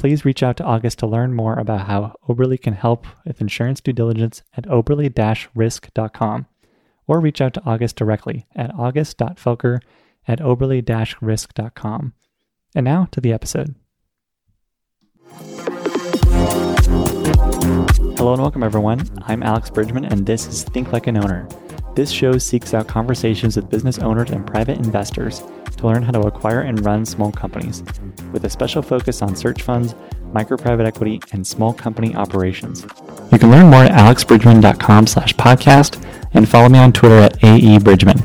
please reach out to August to learn more about how Oberle can help with insurance due diligence at oberle risk.com or reach out to August directly at august.felker at oberle risk.com. And now to the episode. Hello and welcome, everyone. I'm Alex Bridgeman, and this is Think Like an Owner. This show seeks out conversations with business owners and private investors to learn how to acquire and run small companies, with a special focus on search funds, micro private equity, and small company operations. You can learn more at alexbridgeman.com slash podcast and follow me on Twitter at aebridgeman.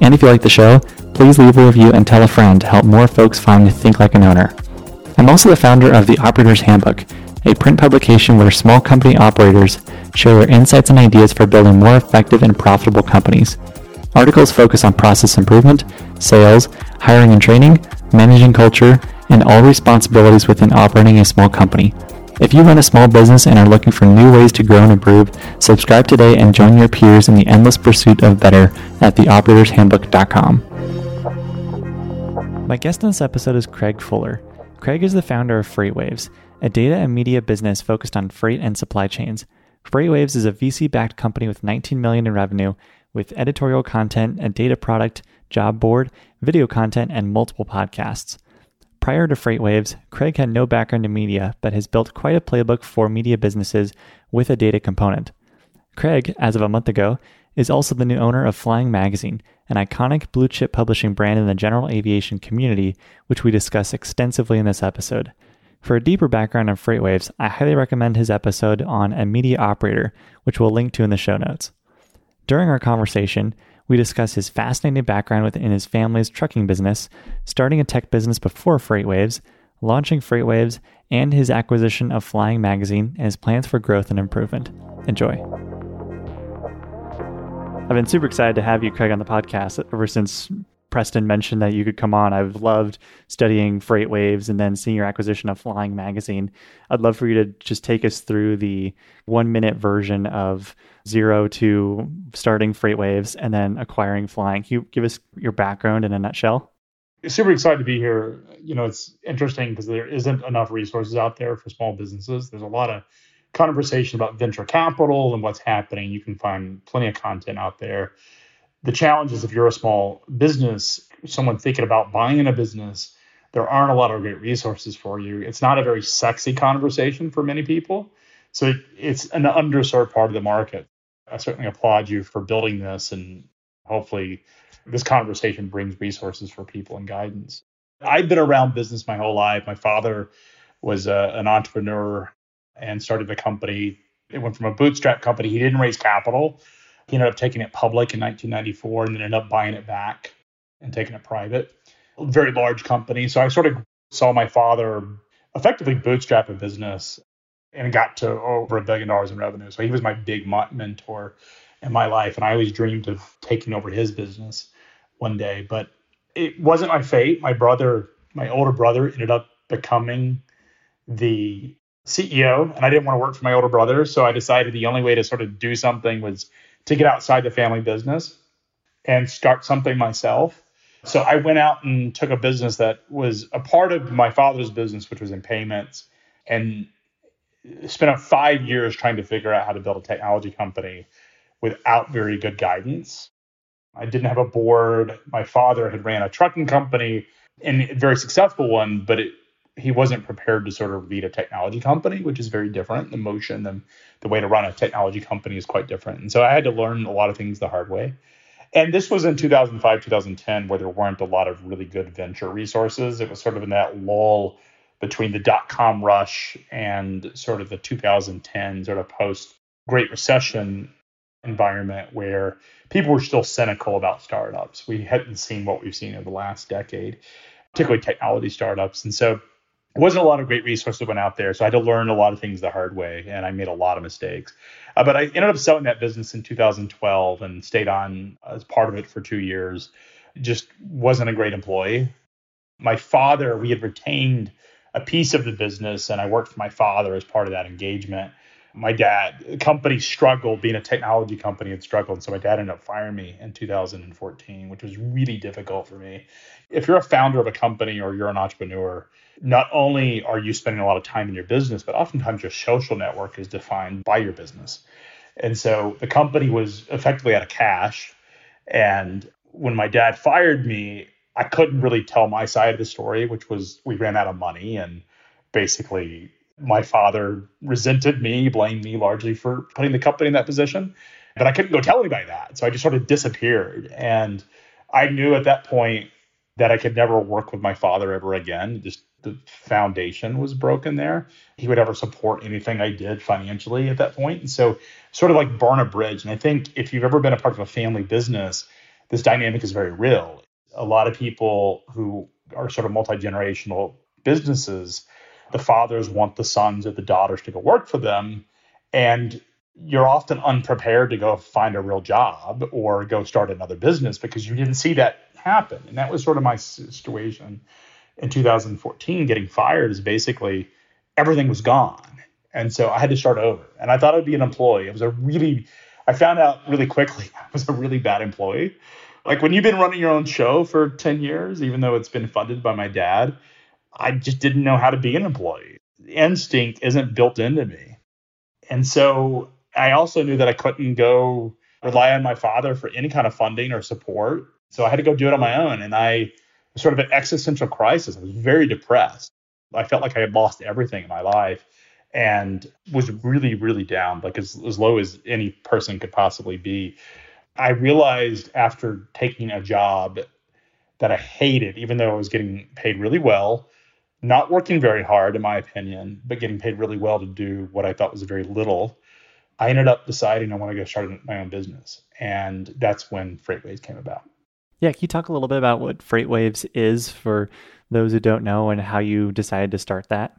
And if you like the show, please leave a review and tell a friend to help more folks find Think Like an Owner. I'm also the founder of The Operator's Handbook, a print publication where small company operators share their insights and ideas for building more effective and profitable companies. Articles focus on process improvement, sales, hiring and training, managing culture, and all responsibilities within operating a small company. If you run a small business and are looking for new ways to grow and improve, subscribe today and join your peers in the endless pursuit of better at theoperatorshandbook.com. My guest in this episode is Craig Fuller. Craig is the founder of FreightWaves, a data and media business focused on freight and supply chains. FreightWaves is a VC-backed company with 19 million in revenue with editorial content, a data product, job board, video content, and multiple podcasts. Prior to FreightWaves, Craig had no background in media, but has built quite a playbook for media businesses with a data component. Craig, as of a month ago, is also the new owner of Flying Magazine, an iconic blue chip publishing brand in the general aviation community, which we discuss extensively in this episode. For a deeper background on FreightWaves, I highly recommend his episode on a media operator, which we'll link to in the show notes. During our conversation, we discuss his fascinating background within his family's trucking business, starting a tech business before FreightWaves, launching FreightWaves, and his acquisition of Flying Magazine and his plans for growth and improvement. Enjoy. I've been super excited to have you, Craig, on the podcast ever since Preston mentioned that you could come on. I've loved studying FreightWaves and then seeing your acquisition of Flying Magazine. I'd love for you to just take us through the one minute version of zero to starting FreightWaves and then acquiring Flying. Can you give us your background in a nutshell? Super excited to be here. You know, it's interesting because there isn't enough resources out there for small businesses. There's a lot of conversation about venture capital and what's happening. You can find plenty of content out there the challenge is if you're a small business, someone thinking about buying a business, there aren't a lot of great resources for you. It's not a very sexy conversation for many people. So it, it's an underserved part of the market. I certainly applaud you for building this, and hopefully, this conversation brings resources for people and guidance. I've been around business my whole life. My father was a, an entrepreneur and started a company. It went from a bootstrap company. He didn't raise capital. He ended up taking it public in 1994 and then ended up buying it back and taking it private. very large company. So I sort of saw my father effectively bootstrap a business and got to over a billion dollars in revenue. So he was my big mentor in my life. And I always dreamed of taking over his business one day. But it wasn't my fate. My brother, my older brother, ended up becoming the CEO, and I didn't want to work for my older brother. So I decided the only way to sort of do something was to get outside the family business and start something myself. So I went out and took a business that was a part of my father's business, which was in payments, and spent five years trying to figure out how to build a technology company without very good guidance. I didn't have a board. My father had ran a trucking company and a very successful one, but it, he wasn't prepared to sort of lead a technology company, which is very different. The motion and the way to run a technology company is quite different. And so I had to learn a lot of things the hard way. And this was in 2005, 2010, where there weren't a lot of really good venture resources. It was sort of in that lull between the dot com rush and sort of the 2010 sort of post Great Recession environment where people were still cynical about startups. We hadn't seen what we've seen in the last decade, particularly technology startups. And so wasn't a lot of great resources that went out there. So I had to learn a lot of things the hard way, and I made a lot of mistakes. Uh, but I ended up selling that business in 2012 and stayed on as part of it for two years. Just wasn't a great employee. My father, we had retained a piece of the business, and I worked for my father as part of that engagement. My dad, the company struggled, being a technology company, had struggled. So my dad ended up firing me in 2014, which was really difficult for me. If you're a founder of a company or you're an entrepreneur, not only are you spending a lot of time in your business, but oftentimes your social network is defined by your business. And so the company was effectively out of cash. And when my dad fired me, I couldn't really tell my side of the story, which was we ran out of money and basically my father resented me, blamed me largely for putting the company in that position. But I couldn't go tell anybody that. So I just sort of disappeared. And I knew at that point that I could never work with my father ever again. Just the foundation was broken there. He would ever support anything I did financially at that point. And so, sort of like burn a bridge. And I think if you've ever been a part of a family business, this dynamic is very real. A lot of people who are sort of multi generational businesses, the fathers want the sons or the daughters to go work for them. And you're often unprepared to go find a real job or go start another business because you didn't see that happen. And that was sort of my situation in 2014 getting fired is basically everything was gone. And so I had to start over. And I thought I'd be an employee. It was a really, I found out really quickly I was a really bad employee. Like when you've been running your own show for 10 years, even though it's been funded by my dad, I just didn't know how to be an employee. Instinct isn't built into me. And so I also knew that I couldn't go rely on my father for any kind of funding or support. So I had to go do it on my own. And I was sort of an existential crisis. I was very depressed. I felt like I had lost everything in my life and was really, really down, like as, as low as any person could possibly be. I realized after taking a job that I hated, even though I was getting paid really well, not working very hard, in my opinion, but getting paid really well to do what I thought was very little. I ended up deciding I want to go start my own business. And that's when FreightWaves came about. Yeah, can you talk a little bit about what FreightWaves is for those who don't know and how you decided to start that?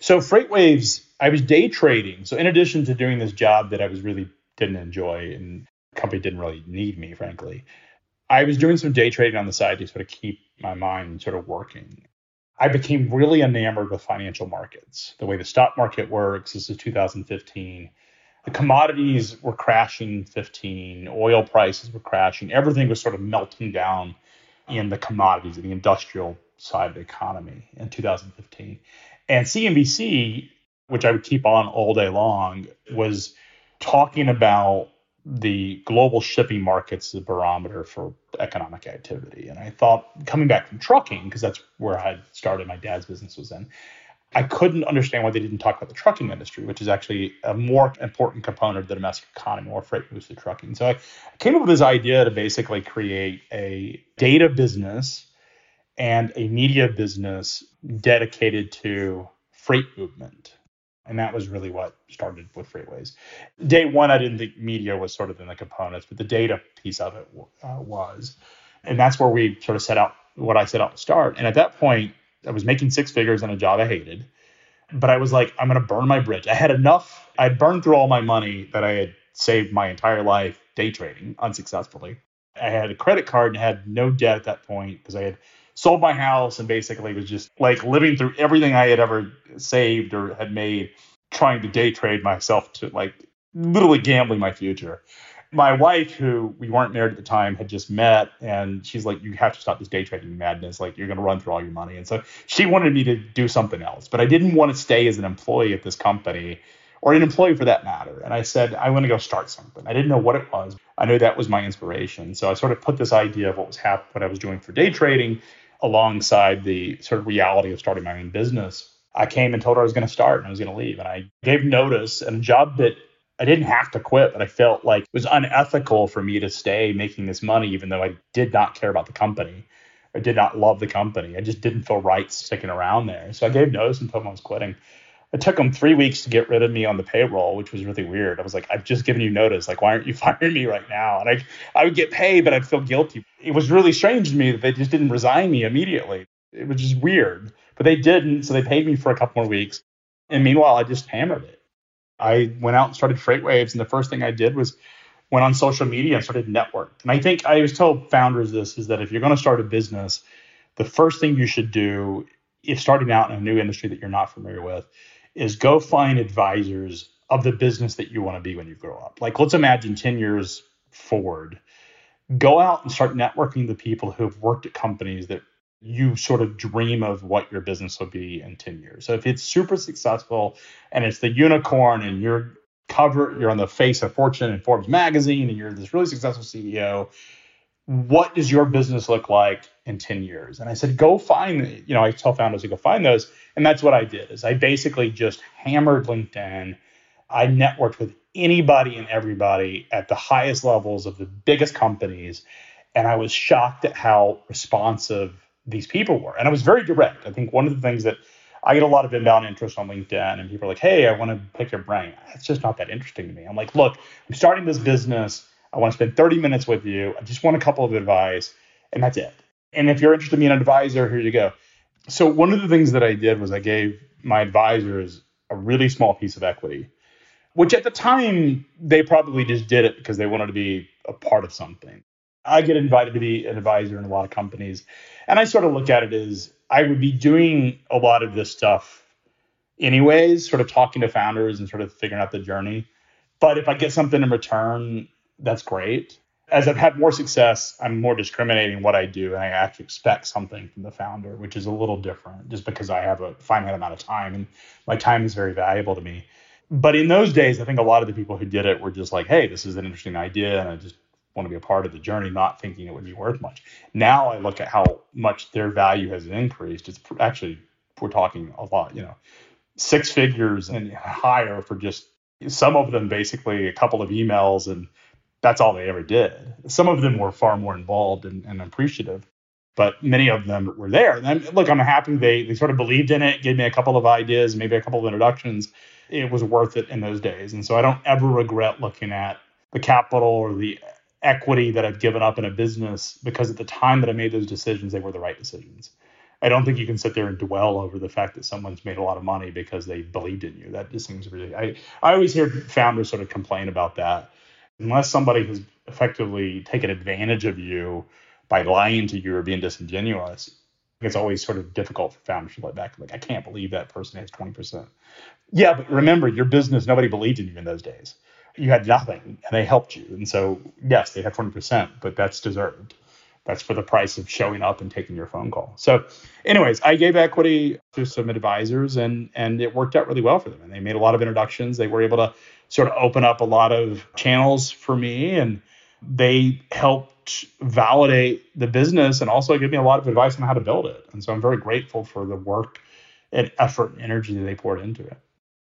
So FreightWaves, I was day trading. So in addition to doing this job that I was really didn't enjoy and the company didn't really need me, frankly, I was doing some day trading on the side to sort of keep my mind sort of working. I became really enamored with financial markets, the way the stock market works. This is 2015 the commodities were crashing 15 oil prices were crashing. Everything was sort of melting down in the commodities in the industrial side of the economy in 2015 and cnbc which i would keep on all day long was talking about the global shipping markets a barometer for economic activity and i thought coming back from trucking because that's where i started my dad's business was in I couldn't understand why they didn't talk about the trucking industry, which is actually a more important component of the domestic economy, more freight moves to trucking. So I came up with this idea to basically create a data business and a media business dedicated to freight movement. And that was really what started with FreightWaves. Day one, I didn't think media was sort of in the components, but the data piece of it uh, was. And that's where we sort of set out what I set out to start. And at that point, I was making six figures in a job I hated. But I was like, I'm going to burn my bridge. I had enough. I'd burned through all my money that I had saved my entire life day trading unsuccessfully. I had a credit card and had no debt at that point because I had sold my house and basically was just like living through everything I had ever saved or had made, trying to day trade myself to like literally gambling my future. My wife, who we weren't married at the time, had just met, and she's like, "You have to stop this day trading madness. Like, you're going to run through all your money." And so she wanted me to do something else, but I didn't want to stay as an employee at this company or an employee for that matter. And I said, I want to go start something. I didn't know what it was. I knew that was my inspiration. So I sort of put this idea of what was happening, what I was doing for day trading alongside the sort of reality of starting my own business. I came and told her I was going to start and I was going to leave. And I gave notice and a job that I didn't have to quit, but I felt like it was unethical for me to stay making this money, even though I did not care about the company. I did not love the company. I just didn't feel right sticking around there. So I gave notice and told them I was quitting. It took them three weeks to get rid of me on the payroll, which was really weird. I was like, I've just given you notice. Like, why aren't you firing me right now? And I, I would get paid, but I'd feel guilty. It was really strange to me that they just didn't resign me immediately. It was just weird, but they didn't. So they paid me for a couple more weeks. And meanwhile, I just hammered it. I went out and started FreightWaves. and the first thing I did was went on social media and started network. And I think I always tell founders this is that if you're going to start a business, the first thing you should do if starting out in a new industry that you're not familiar with is go find advisors of the business that you want to be when you grow up. Like let's imagine 10 years forward. Go out and start networking the people who have worked at companies that you sort of dream of what your business will be in 10 years. So if it's super successful and it's the unicorn and you're cover you're on the face of Fortune and Forbes magazine and you're this really successful CEO, what does your business look like in 10 years? And I said, go find, you know, I tell founders to go find those. And that's what I did is I basically just hammered LinkedIn. I networked with anybody and everybody at the highest levels of the biggest companies. And I was shocked at how responsive these people were. And I was very direct. I think one of the things that I get a lot of inbound interest on LinkedIn and people are like, hey, I want to pick your brain. It's just not that interesting to me. I'm like, look, I'm starting this business. I want to spend 30 minutes with you. I just want a couple of advice, and that's it. And if you're interested in being an advisor, here you go. So one of the things that I did was I gave my advisors a really small piece of equity, which at the time they probably just did it because they wanted to be a part of something. I get invited to be an advisor in a lot of companies, and I sort of look at it as I would be doing a lot of this stuff anyways, sort of talking to founders and sort of figuring out the journey. But if I get something in return, that's great. As I've had more success, I'm more discriminating what I do, and I actually expect something from the founder, which is a little different, just because I have a finite amount of time, and my time is very valuable to me. But in those days, I think a lot of the people who did it were just like, "Hey, this is an interesting idea, and I just want to be a part of the journey, not thinking it would be worth much." Now I look at how much their value has increased. It's actually we're talking a lot, you know, six figures and higher for just some of them basically a couple of emails and that's all they ever did. Some of them were far more involved and, and appreciative, but many of them were there. And look, I'm happy they, they sort of believed in it, gave me a couple of ideas, maybe a couple of introductions. It was worth it in those days. And so I don't ever regret looking at the capital or the equity that I've given up in a business because at the time that I made those decisions, they were the right decisions. I don't think you can sit there and dwell over the fact that someone's made a lot of money because they believed in you. That just seems really. I I always hear founders sort of complain about that unless somebody has effectively taken advantage of you by lying to you or being disingenuous, it's always sort of difficult for founders to let back. Like, I can't believe that person has 20%. Yeah, but remember, your business, nobody believed in you in those days. You had nothing and they helped you. And so, yes, they had 20%, but that's deserved. That's for the price of showing up and taking your phone call. So, anyways, I gave equity to some advisors and and it worked out really well for them. And they made a lot of introductions. They were able to sort of open up a lot of channels for me and they helped validate the business and also give me a lot of advice on how to build it. And so I'm very grateful for the work and effort and energy that they poured into it.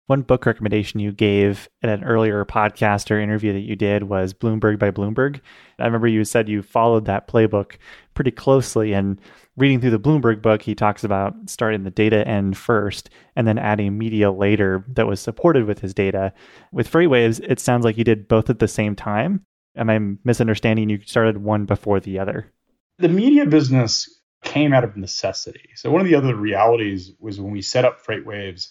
One book recommendation you gave in an earlier podcast or interview that you did was Bloomberg by Bloomberg. I remember you said you followed that playbook pretty closely. And reading through the Bloomberg book, he talks about starting the data end first and then adding media later that was supported with his data. With FreightWaves, it sounds like you did both at the same time. Am I misunderstanding? You started one before the other. The media business came out of necessity. So one of the other realities was when we set up FreightWaves,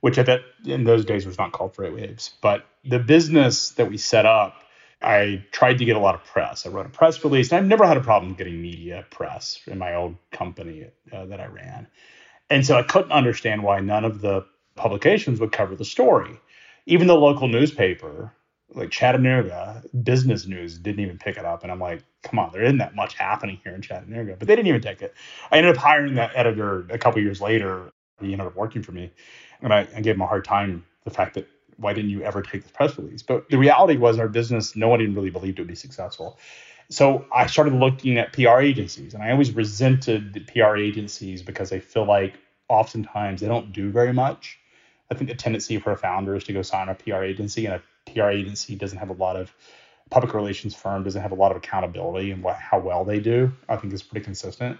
which at that in those days was not called FreightWaves, but the business that we set up, I tried to get a lot of press. I wrote a press release, and I've never had a problem getting media press in my old company uh, that I ran. And so I couldn't understand why none of the publications would cover the story. Even the local newspaper, like Chattanooga Business News, didn't even pick it up. And I'm like, come on, there isn't that much happening here in Chattanooga. But they didn't even take it. I ended up hiring that editor a couple years later. He ended up working for me. And I, I gave him a hard time the fact that why didn't you ever take this press release? But the reality was our business, no one even really believed it would be successful. So I started looking at PR agencies, and I always resented the PR agencies because I feel like oftentimes they don't do very much. I think the tendency for a founder is to go sign a PR agency, and a PR agency doesn't have a lot of public relations firm doesn't have a lot of accountability and what how well they do. I think is pretty consistent.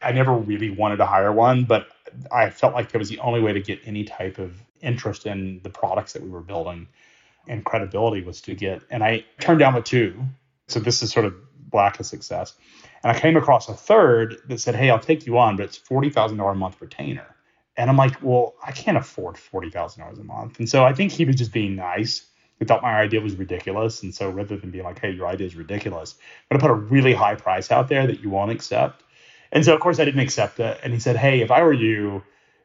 I never really wanted to hire one, but I felt like that was the only way to get any type of interest in the products that we were building and credibility was to get. And I turned down the two. So this is sort of lack of success. And I came across a third that said, Hey, I'll take you on, but it's $40,000 a month retainer. And I'm like, Well, I can't afford $40,000 a month. And so I think he was just being nice. He thought my idea was ridiculous. And so rather than being like, Hey, your idea is ridiculous, I'm going to put a really high price out there that you won't accept. And so, of course, I didn't accept it. And he said, Hey, if I were you,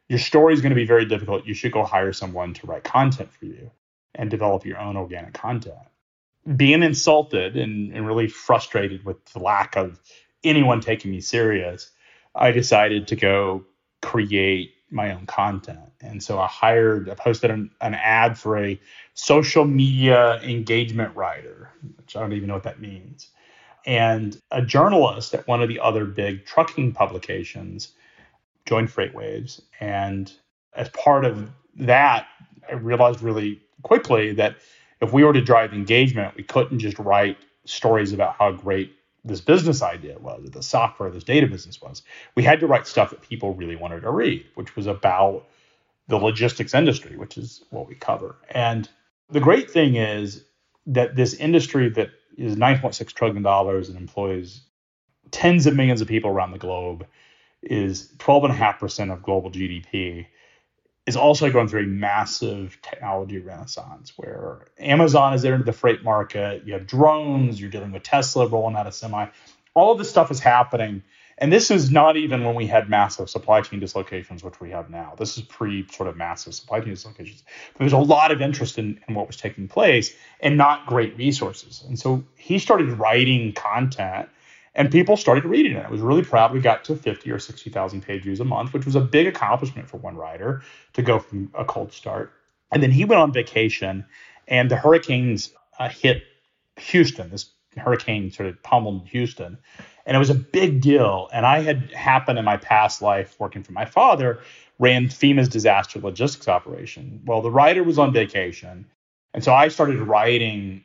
your story is going to be very difficult. You should go hire someone to write content for you and develop your own organic content. Being insulted and, and really frustrated with the lack of anyone taking me serious, I decided to go create my own content. And so I hired, I posted an, an, ad for a social media engagement writer, which I don't even know what that means, and a journalist at one of the other big trucking publications joined FreightWaves. And as part of that, I realized really quickly that if we were to drive engagement, we couldn't just write stories about how great this business idea was, the software, this data business was. We had to write stuff that people really wanted to read, which was about the logistics industry, which is what we cover. And the great thing is that this industry that is $9.6 trillion and employs tens of millions of people around the globe is 12.5% of global GDP is also going through a massive technology renaissance where Amazon is into the freight market. You have drones, you're dealing with Tesla rolling out a semi. All of this stuff is happening. And this is not even when we had massive supply chain dislocations, which we have now. This is pre sort of massive supply chain dislocations. But there's a lot of interest in, in what was taking place and not great resources. And so he started writing content and people started reading it. I was really proud we got to 50 or 60,000 page views a month, which was a big accomplishment for one writer to go from a cold start. And then he went on vacation, and the hurricanes uh, hit Houston. This hurricane sort of pummeled Houston, and it was a big deal. And I had happened in my past life working for my father, ran FEMA's disaster logistics operation. Well, the writer was on vacation, and so I started writing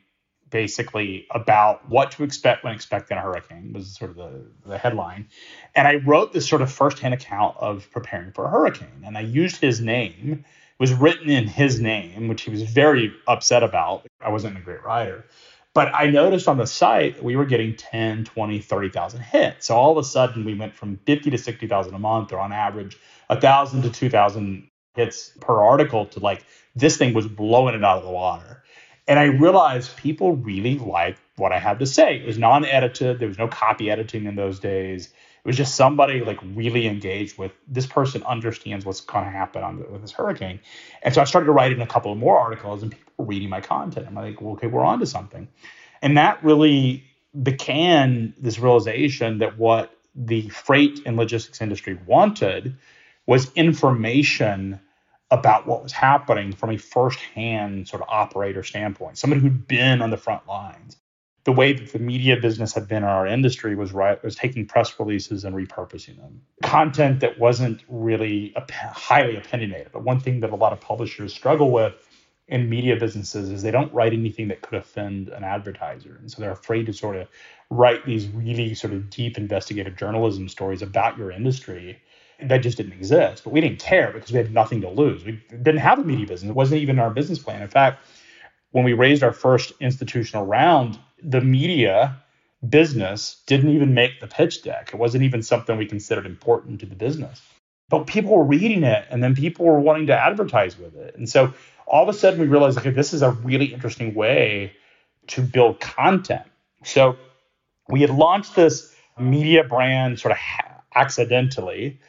basically about what to expect when expecting a hurricane was sort of the, the headline. And i wrote this sort of firsthand account of preparing for a hurricane. And i used his name. It was written in his name which he was very upset about. I wasn't a great writer but i noticed on the site we were getting 10 20 30000 hits so all of a sudden we went from 50 to 60000 a month or on average 1000 to 2000 hits per article to like this thing was blowing it out of the water and I realized people really liked what I had to say. It was non edited, there was no copy editing in those days. It was just somebody like really engaged with this person understands what's going to happen on the, with this hurricane. And so I started writing a couple of more articles and people were reading my content. I'm like, well, okay, we're on to something. And that really began this realization that what the freight and logistics industry wanted was information about what was happening from a firsthand sort of operator standpoint, somebody who'd been on the front lines. The way that the media business had been in our industry was right was taking press releases and repurposing them. Content that wasn't really op- highly opinionated. But one thing that a lot of publishers struggle with in media businesses is they don't write anything that could offend an advertiser. And so they're afraid to sort of write these really sort of deep investigative journalism stories about your industry that just didn't exist. But we didn't care because we had nothing to lose. We didn't have a media business. It wasn't even our business plan. In fact, when we raised our first institutional round, the media business didn't even make the pitch deck. It wasn't even something we considered important to the business. But people were reading it and then people were wanting to advertise with it. And so all of a sudden we realized okay, this is a really interesting way to build content. So we had launched this media brand sort of accidentally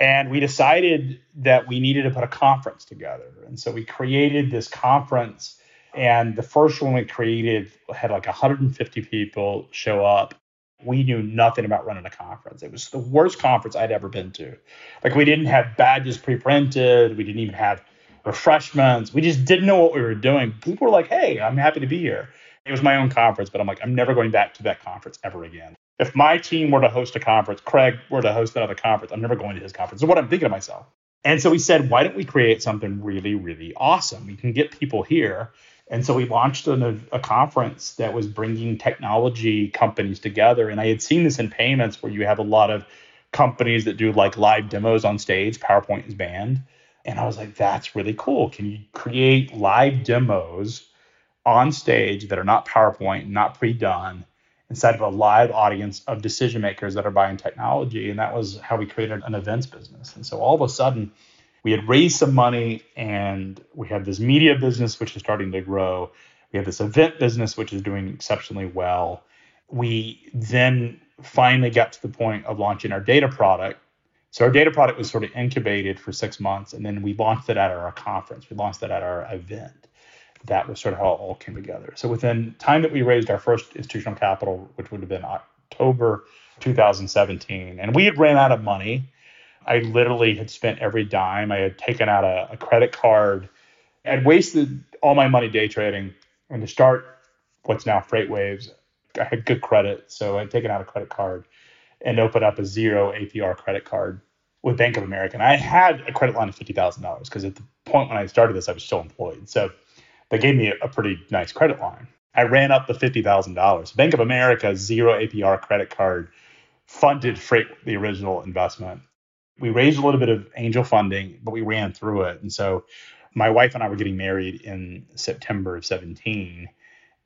and we decided that we needed to put a conference together. And so we created this conference and the first one we created had like 150 people show up. We knew nothing about running a conference. It was the worst conference I'd ever been to. Like we didn't have badges pre-printed. We didn't even have refreshments. We just didn't know what we were doing. People were like, "Hey, I'm happy to be here." It was my own conference, but I'm like, I'm never going back to that conference ever again. If my team were to host a conference, Craig were to host another conference, I'm never going to his conference. Is what I'm thinking to myself. And so we said, why don't we create something really, really awesome? We can get people here and so we launched an, a, conference that was bringing technology companies together. And I had seen this in payments where you have a lot of companies that do like live demos on stage, PowerPoint is banned. And I was like, that's really cool. Can you create live demos on stage that are not PowerPoint, not pre done, inside of a live audience of decision makers that are buying technology? And that was how we created an events business. And so all of a sudden, we had raised some money and we had this media business which is starting to grow. We have this event business which is doing exceptionally well. We then finally got to the point of launching our data product. So our data product was sort of incubated for six months and then we launched it at our conference. We launched it at our event. That was sort of how it all came together. So within time that we raised our first institutional capital which would have been october 2017 and we had ran out of money I literally had spent every dime. I had taken out a, a credit card. I'd wasted all my money day trading. And to start what's now FreightWaves, I had good credit. So I'd taken out a credit card and opened up a zero APR credit card with Bank of America. And I had a credit line of $50,000 because at the point when I started this, I was still employed. So they gave me a, a pretty nice credit line. I ran up the $50,000. Bank of America zero APR credit card funded Freight, the original investment we raised a little bit of angel funding, but we ran through it. And so my wife and I were getting married in September of 17.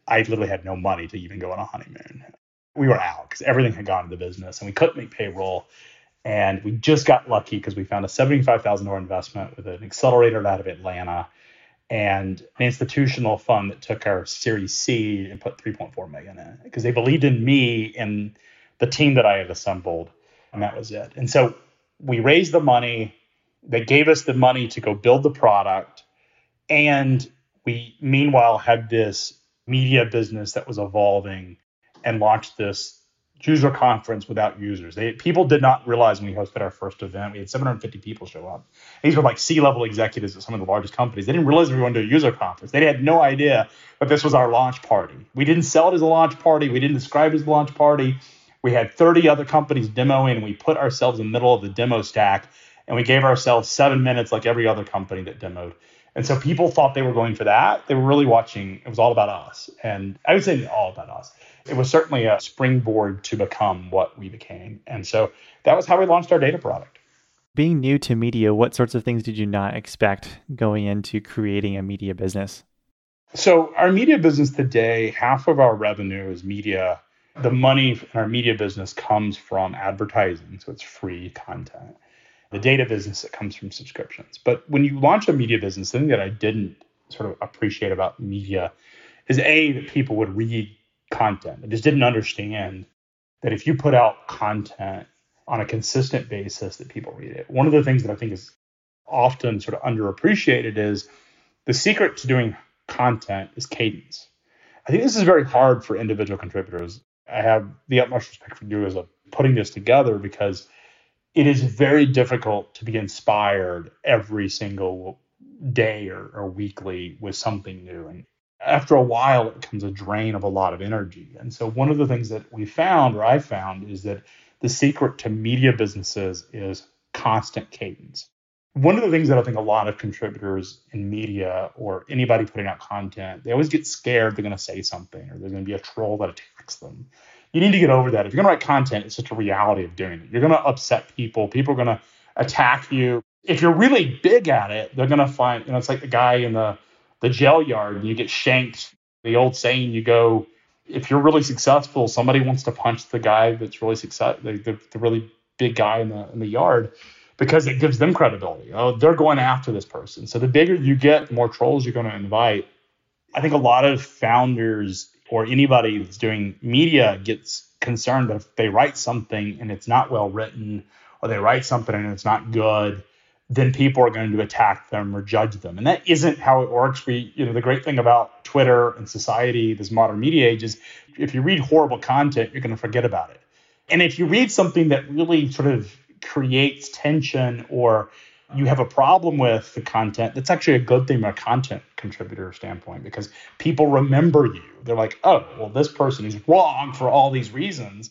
I literally had no money to even go on a honeymoon. We were out because everything had gone to the business and we couldn't make payroll. And we just got lucky because we found a $75,000 investment with an accelerator out of Atlanta and an institutional fund that took our Series C and put 3.4 million in because they believed in me and the team that I had assembled. And that was it. And so we raised the money. They gave us the money to go build the product. And we, meanwhile, had this media business that was evolving and launched this user conference without users. They, people did not realize when we hosted our first event, we had 750 people show up. These were like C-level executives at some of the largest companies. They didn't realize we were going to a user conference. They had no idea that this was our launch party. We didn't sell it as a launch party. We didn't describe it as a launch party. We had 30 other companies demoing, and we put ourselves in the middle of the demo stack, and we gave ourselves seven minutes like every other company that demoed. And so people thought they were going for that. They were really watching. It was all about us. And I would say all about us. It was certainly a springboard to become what we became. And so that was how we launched our data product. Being new to media, what sorts of things did you not expect going into creating a media business? So, our media business today, half of our revenue is media the money in our media business comes from advertising, so it's free content. The data business it comes from subscriptions. But when you launch a media business, the thing that I didn't sort of appreciate about media is a that people would read content. I just didn't understand that if you put out content on a consistent basis that people read it. One of the things that I think is often sort of underappreciated is the secret to doing content is cadence. I think this is very hard for individual contributors. I have the utmost respect for you as a putting this together because it is very difficult to be inspired every single day or, or weekly with something new. And after a while, it becomes a drain of a lot of energy. And so, one of the things that we found, or I found, is that the secret to media businesses is constant cadence. One of the things that I think a lot of contributors in media or anybody putting out content, they always get scared they're going to say something or there's going to be a troll that attacks them. You need to get over that. If you're going to write content, it's just a reality of doing it. You're going to upset people. People are going to attack you. If you're really big at it, they're going to find, you know, it's like the guy in the, the jail yard, and you get shanked. The old saying, you go if you're really successful, somebody wants to punch the guy that's really success, the, the, the really big guy in the in the yard, because it gives them credibility. Oh, they're going after this person. So the bigger you get, the more trolls you're going to invite. I think a lot of founders or anybody that's doing media gets concerned that if they write something and it's not well written, or they write something and it's not good, then people are going to attack them or judge them. And that isn't how it works. We, you know, the great thing about Twitter and society, this modern media age, is if you read horrible content, you're going to forget about it. And if you read something that really sort of creates tension or you have a problem with the content, that's actually a good thing from a content contributor standpoint because people remember you. They're like, oh, well, this person is wrong for all these reasons.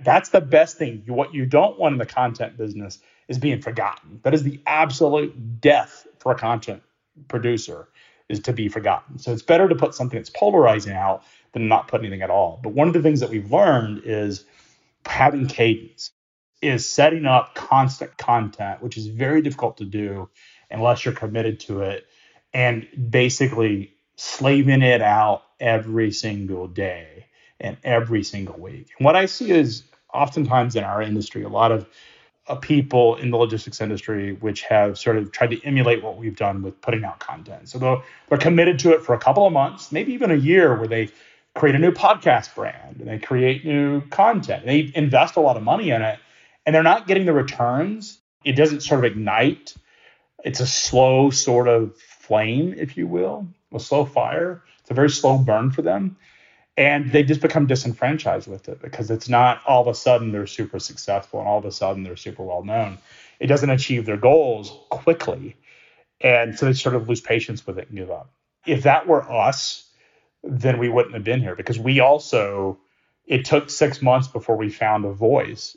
That's the best thing. What you don't want in the content business is being forgotten. That is the absolute death for a content producer is to be forgotten. So it's better to put something that's polarizing out than not put anything at all. But one of the things that we've learned is having cadence is setting up constant content, which is very difficult to do unless you're committed to it, and basically slaving it out every single day and every single week. And what I see is oftentimes in our industry, a lot of uh, people in the logistics industry which have sort of tried to emulate what we've done with putting out content. So they're, they're committed to it for a couple of months, maybe even a year, where they create a new podcast brand and they create new content. They invest a lot of money in it and they're not getting the returns. It doesn't sort of ignite. It's a slow sort of flame, if you will, a slow fire. It's a very slow burn for them and they just become disenfranchised with it because it's not all of a sudden they're super successful and all of a sudden they're super well known. It doesn't achieve their goals quickly. And so they sort of lose patience with it and give up. If that were us, then we wouldn't have been here because we also, it took six months before we found a voice.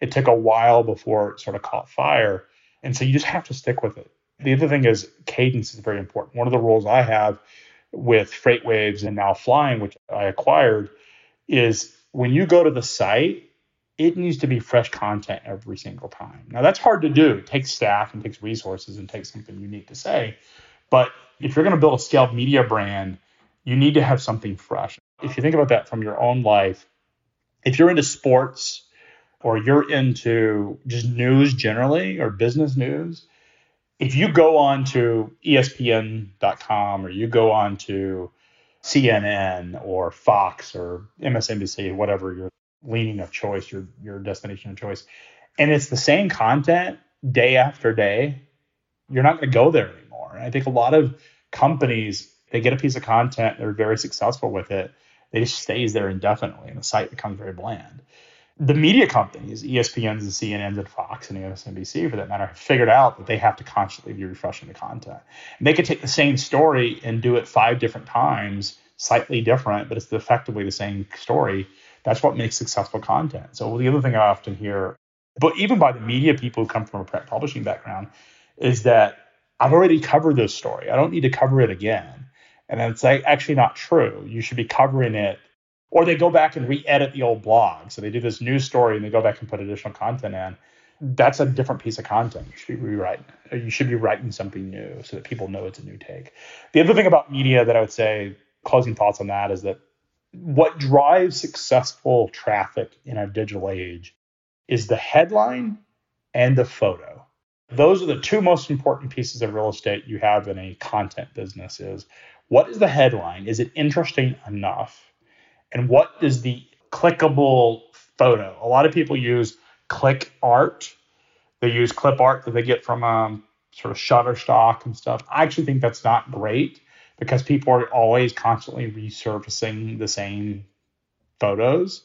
It took a while before it sort of caught fire. And so you just have to stick with it. The other thing is cadence is very important. One of the rules I have with FreightWaves and now Flying, which I acquired, is when you go to the site, it needs to be fresh content every single time. Now that's hard to do. It takes staff and takes resources and takes something unique to say. But if you're going to build a scaled media brand, you need to have something fresh. If you think about that from your own life, if you're into sports or you're into just news generally or business news, if you go on to ESPN.com or you go on to CNN or Fox or MSNBC, whatever your leaning of choice, your your destination of choice, and it's the same content day after day, you're not going to go there anymore. And I think a lot of companies they get a piece of content, they're very successful with it, they just stays there indefinitely, and the site becomes very bland the media companies, ESPNs and CNNs and Fox and MSNBC for that matter, have figured out that they have to constantly be refreshing the content. And they could take the same story and do it five different times, slightly different, but it's effectively the same story. That's what makes successful content. So the other thing I often hear, but even by the media people who come from a print publishing background, is that I've already covered this story. I don't need to cover it again. And it's actually not true. You should be covering it or they go back and re-edit the old blog. So they do this new story and they go back and put additional content in. That's a different piece of content. You should be rewriting. Uh, you should be writing something new so that people know it's a new take. The other thing about media that I would say, closing thoughts on that, is that what drives successful traffic in our digital age is the headline and the photo. Those are the two most important pieces of real estate you have in a content business is what is the headline? Is it interesting enough? And what is the clickable photo. A lot of people use click art. They use clip art that they get from um, sort of Shutterstock and stuff. I actually think that's not great because people are always constantly resurfacing the same photos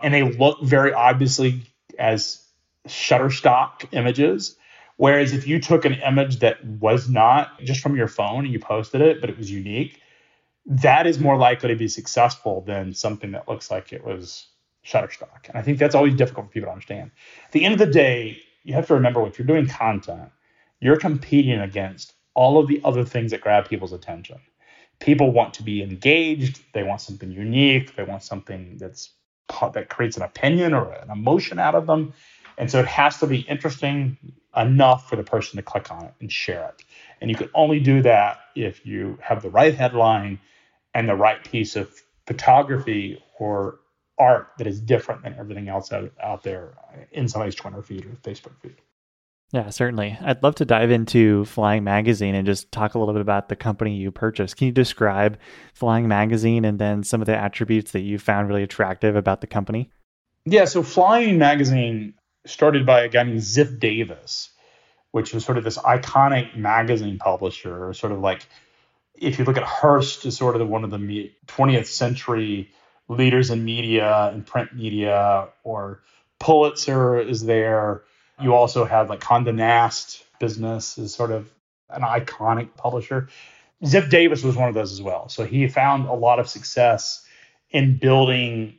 and they look very obviously as Shutterstock images. Whereas if you took an image that was not just from your phone and you posted it, but it was unique, that is more likely to be successful than something that looks like it was Shutterstock. And I think that's always difficult for people to understand. At the end of the day, you have to remember if you're doing content, you're competing against all of the other things that grab people's attention. People want to be engaged, they want something unique, they want something that's that creates an opinion or an emotion out of them. And so it has to be interesting enough for the person to click on it and share it. And you can only do that if you have the right headline and the right piece of photography or art that is different than everything else out, out there in somebody's Twitter feed or Facebook feed. Yeah, certainly. I'd love to dive into Flying Magazine and just talk a little bit about the company you purchased. Can you describe Flying Magazine and then some of the attributes that you found really attractive about the company? Yeah, so Flying Magazine started by a guy named Ziff Davis, which was sort of this iconic magazine publisher, sort of like if you look at Hearst as sort of one of the 20th century leaders in media and print media, or Pulitzer is there. You also have like Condé Nast business is sort of an iconic publisher. Ziff Davis was one of those as well. So he found a lot of success in building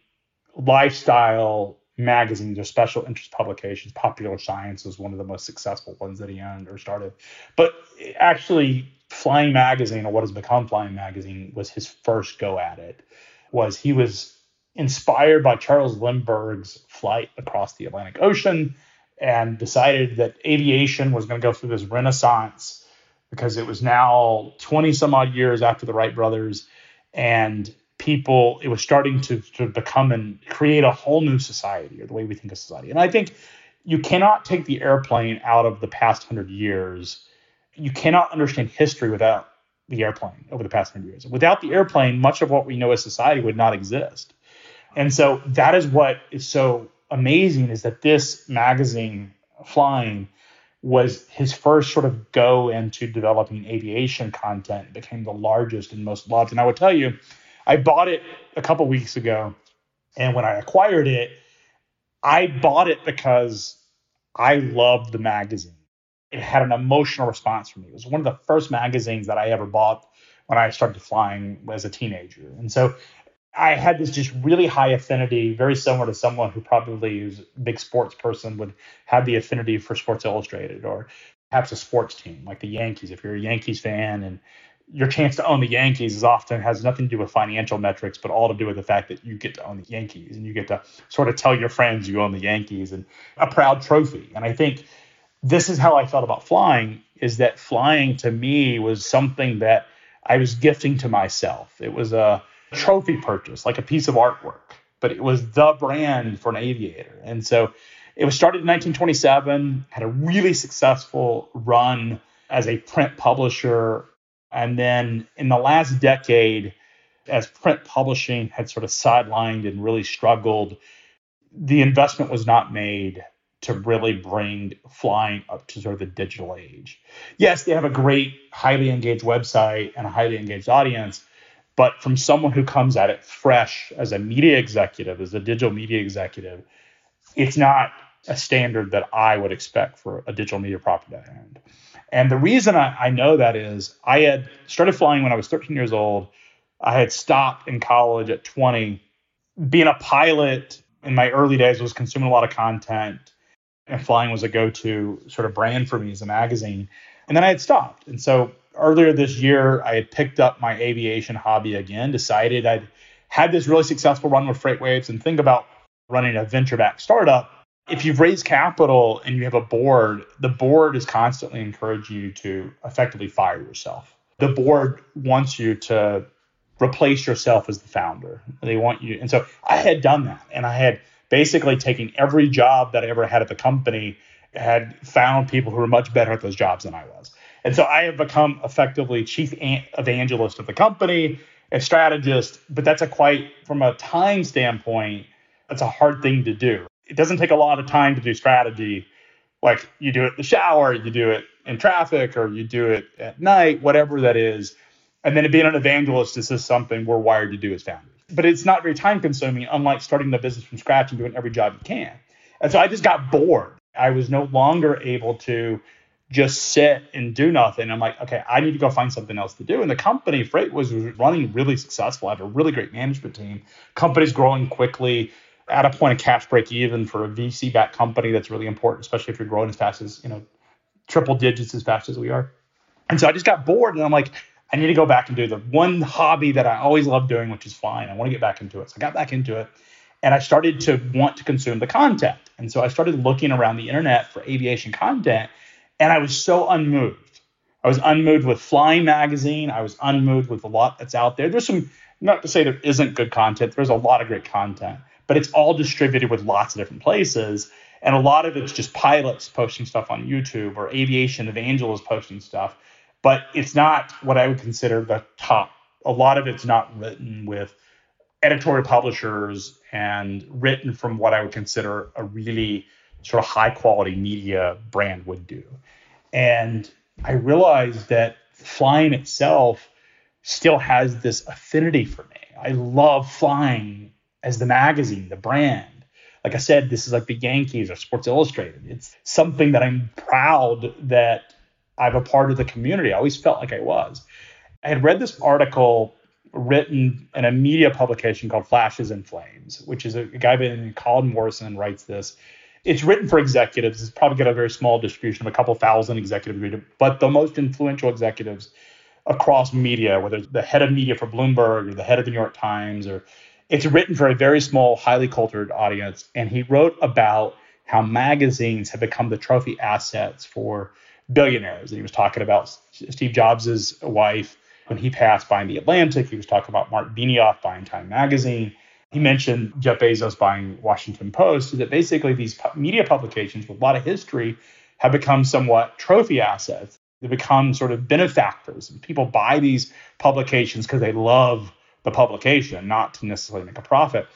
lifestyle magazines or special interest publications. Popular Science was one of the most successful ones that he owned or started. But actually, Flying Magazine, or what has become Flying Magazine, was his first go at it. Was he was inspired by Charles Lindbergh's flight across the Atlantic Ocean and decided that aviation was going to go through this renaissance because it was now 20 some odd years after the Wright brothers and people it was starting to, to become and create a whole new society or the way we think of society and i think you cannot take the airplane out of the past 100 years you cannot understand history without the airplane over the past 100 years without the airplane much of what we know as society would not exist and so that is what is so amazing is that this magazine, Flying, was his first sort of go into developing aviation content, became the largest and most loved. And I would tell you, I bought it a couple weeks ago. And when I acquired it, I bought it because I loved the magazine. It had an emotional response for me. It was one of the first magazines that I ever bought when I started flying as a teenager. And so I had this just really high affinity, very similar to someone who probably is a big sports person would have the affinity for Sports Illustrated or perhaps a sports team like the Yankees. If you're a Yankees fan and your chance to own the Yankees is often has nothing to do with financial metrics, but all to do with the fact that you get to own the Yankees and you get to sort of tell your friends you own the Yankees and a proud trophy. And I think this is how I felt about flying is that flying to me was something that I was gifting to myself. It was a trophy purchase, like a piece of artwork, but it was the brand for an aviator. And so it was started in 1927, had a really successful run as a print publisher. And then in the last decade, as print publishing had sort of sidelined and really struggled, the investment was not made to really bring flying up to sort of the digital age. Yes, they have a great, highly engaged website and a highly engaged audience, but from someone who comes at it fresh as a media executive, as a digital media executive, it's not a standard that I would expect for a digital media property to end. And the reason I, I know that is I had started flying when I was 13 years old. I had stopped in college at 20. Being a pilot in my early days was consuming a lot of content, and flying was a go to sort of brand for me as a magazine. And then I had stopped. And so earlier this year, I had picked up my aviation hobby again, decided I'd had this really successful run with FreightWaves and think about running a venture backed startup. If you've raised capital and you have a board, the board is constantly encouraging you to effectively fire yourself. The board wants you to replace yourself as the founder. They want you. And so I had done that. And I had basically taking every job that I ever had at the company, had found people who were much better at those jobs than I was. And so I have become effectively chief evangelist of the company, a strategist, but that's a quite, from a time standpoint, that's a hard thing to do. It doesn't take a lot of time to do strategy. Like you do it in the shower, you do it in traffic, or you do it at night, whatever that is. And then being an evangelist is just something we're wired to do as founders. But it's not very time consuming, unlike starting the business from scratch and doing every job you can. And so I just got bored. I was no longer able to just sit and do nothing. I'm like, okay, I need to go find something else to do. And the company, Freight, was running really successful. I have a really great management team. Company's growing quickly at a point of cash break even for a VC backed company. That's really important, especially if you're growing as fast as, you know, triple digits as fast as we are. And so I just got bored and I'm like, I need to go back and do the one hobby that I always loved doing, which is flying. I want to get back into it. So I got back into it and I started to want to consume the content. And so I started looking around the internet for aviation content and I was so unmoved. I was unmoved with Flying Magazine. I was unmoved with a lot that's out there. There's some Not to say there isn't good content, there's a lot of great content, but it's all distributed with lots of different places. And a lot of it's just pilots posting stuff on YouTube or aviation evangelists posting stuff. But it's not what I would consider the top. A lot of it's not written with editorial publishers and written from what I would consider a really sort of high quality media brand would do. And I realized that flying itself still has this affinity for me. I love flying as the magazine, the brand. Like I said, this is like the Yankees or Sports Illustrated. It's something that I'm proud that I'm a part of the community. I always felt like I was. I had read this article written in a media publication called Flashes and Flames, which is a, a guy named Colin Morrison writes this. It's written for executives. It's probably got a very small distribution of a couple thousand executives, but the most influential executives across media, whether it's the head of media for Bloomberg or the head of the New York Times, or it's written for a very small, highly cultured audience. And he wrote about how magazines have become the trophy assets for billionaires. And he was talking about Steve Jobs' wife when he passed buying the Atlantic. He was talking about Marc Benioff buying Time Magazine. He mentioned Jeff Bezos buying Washington Post. That basically these media publications with a lot of history have become somewhat trophy assets. They become sort of benefactors. People buy these publications because they love the publication, not to necessarily make a profit.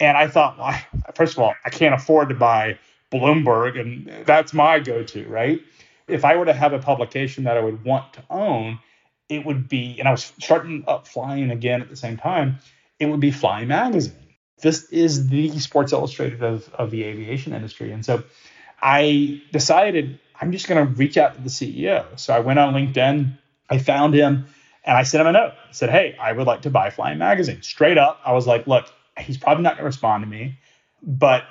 And I thought, well, first of all, I can't afford to buy Bloomberg, and that's my go to, right? If I were to have a publication that I would want to own, it would be, and I was starting up flying again at the same time, it would be Flying Magazine. This is the Sports Illustrated of, of the aviation industry. And so I decided I'm just going to reach out to the CEO. So I went on LinkedIn, I found him, and I sent him a note. I said, Hey, I would like to buy Flying Magazine. Straight up, I was like, Look, he's probably not going to respond to me, but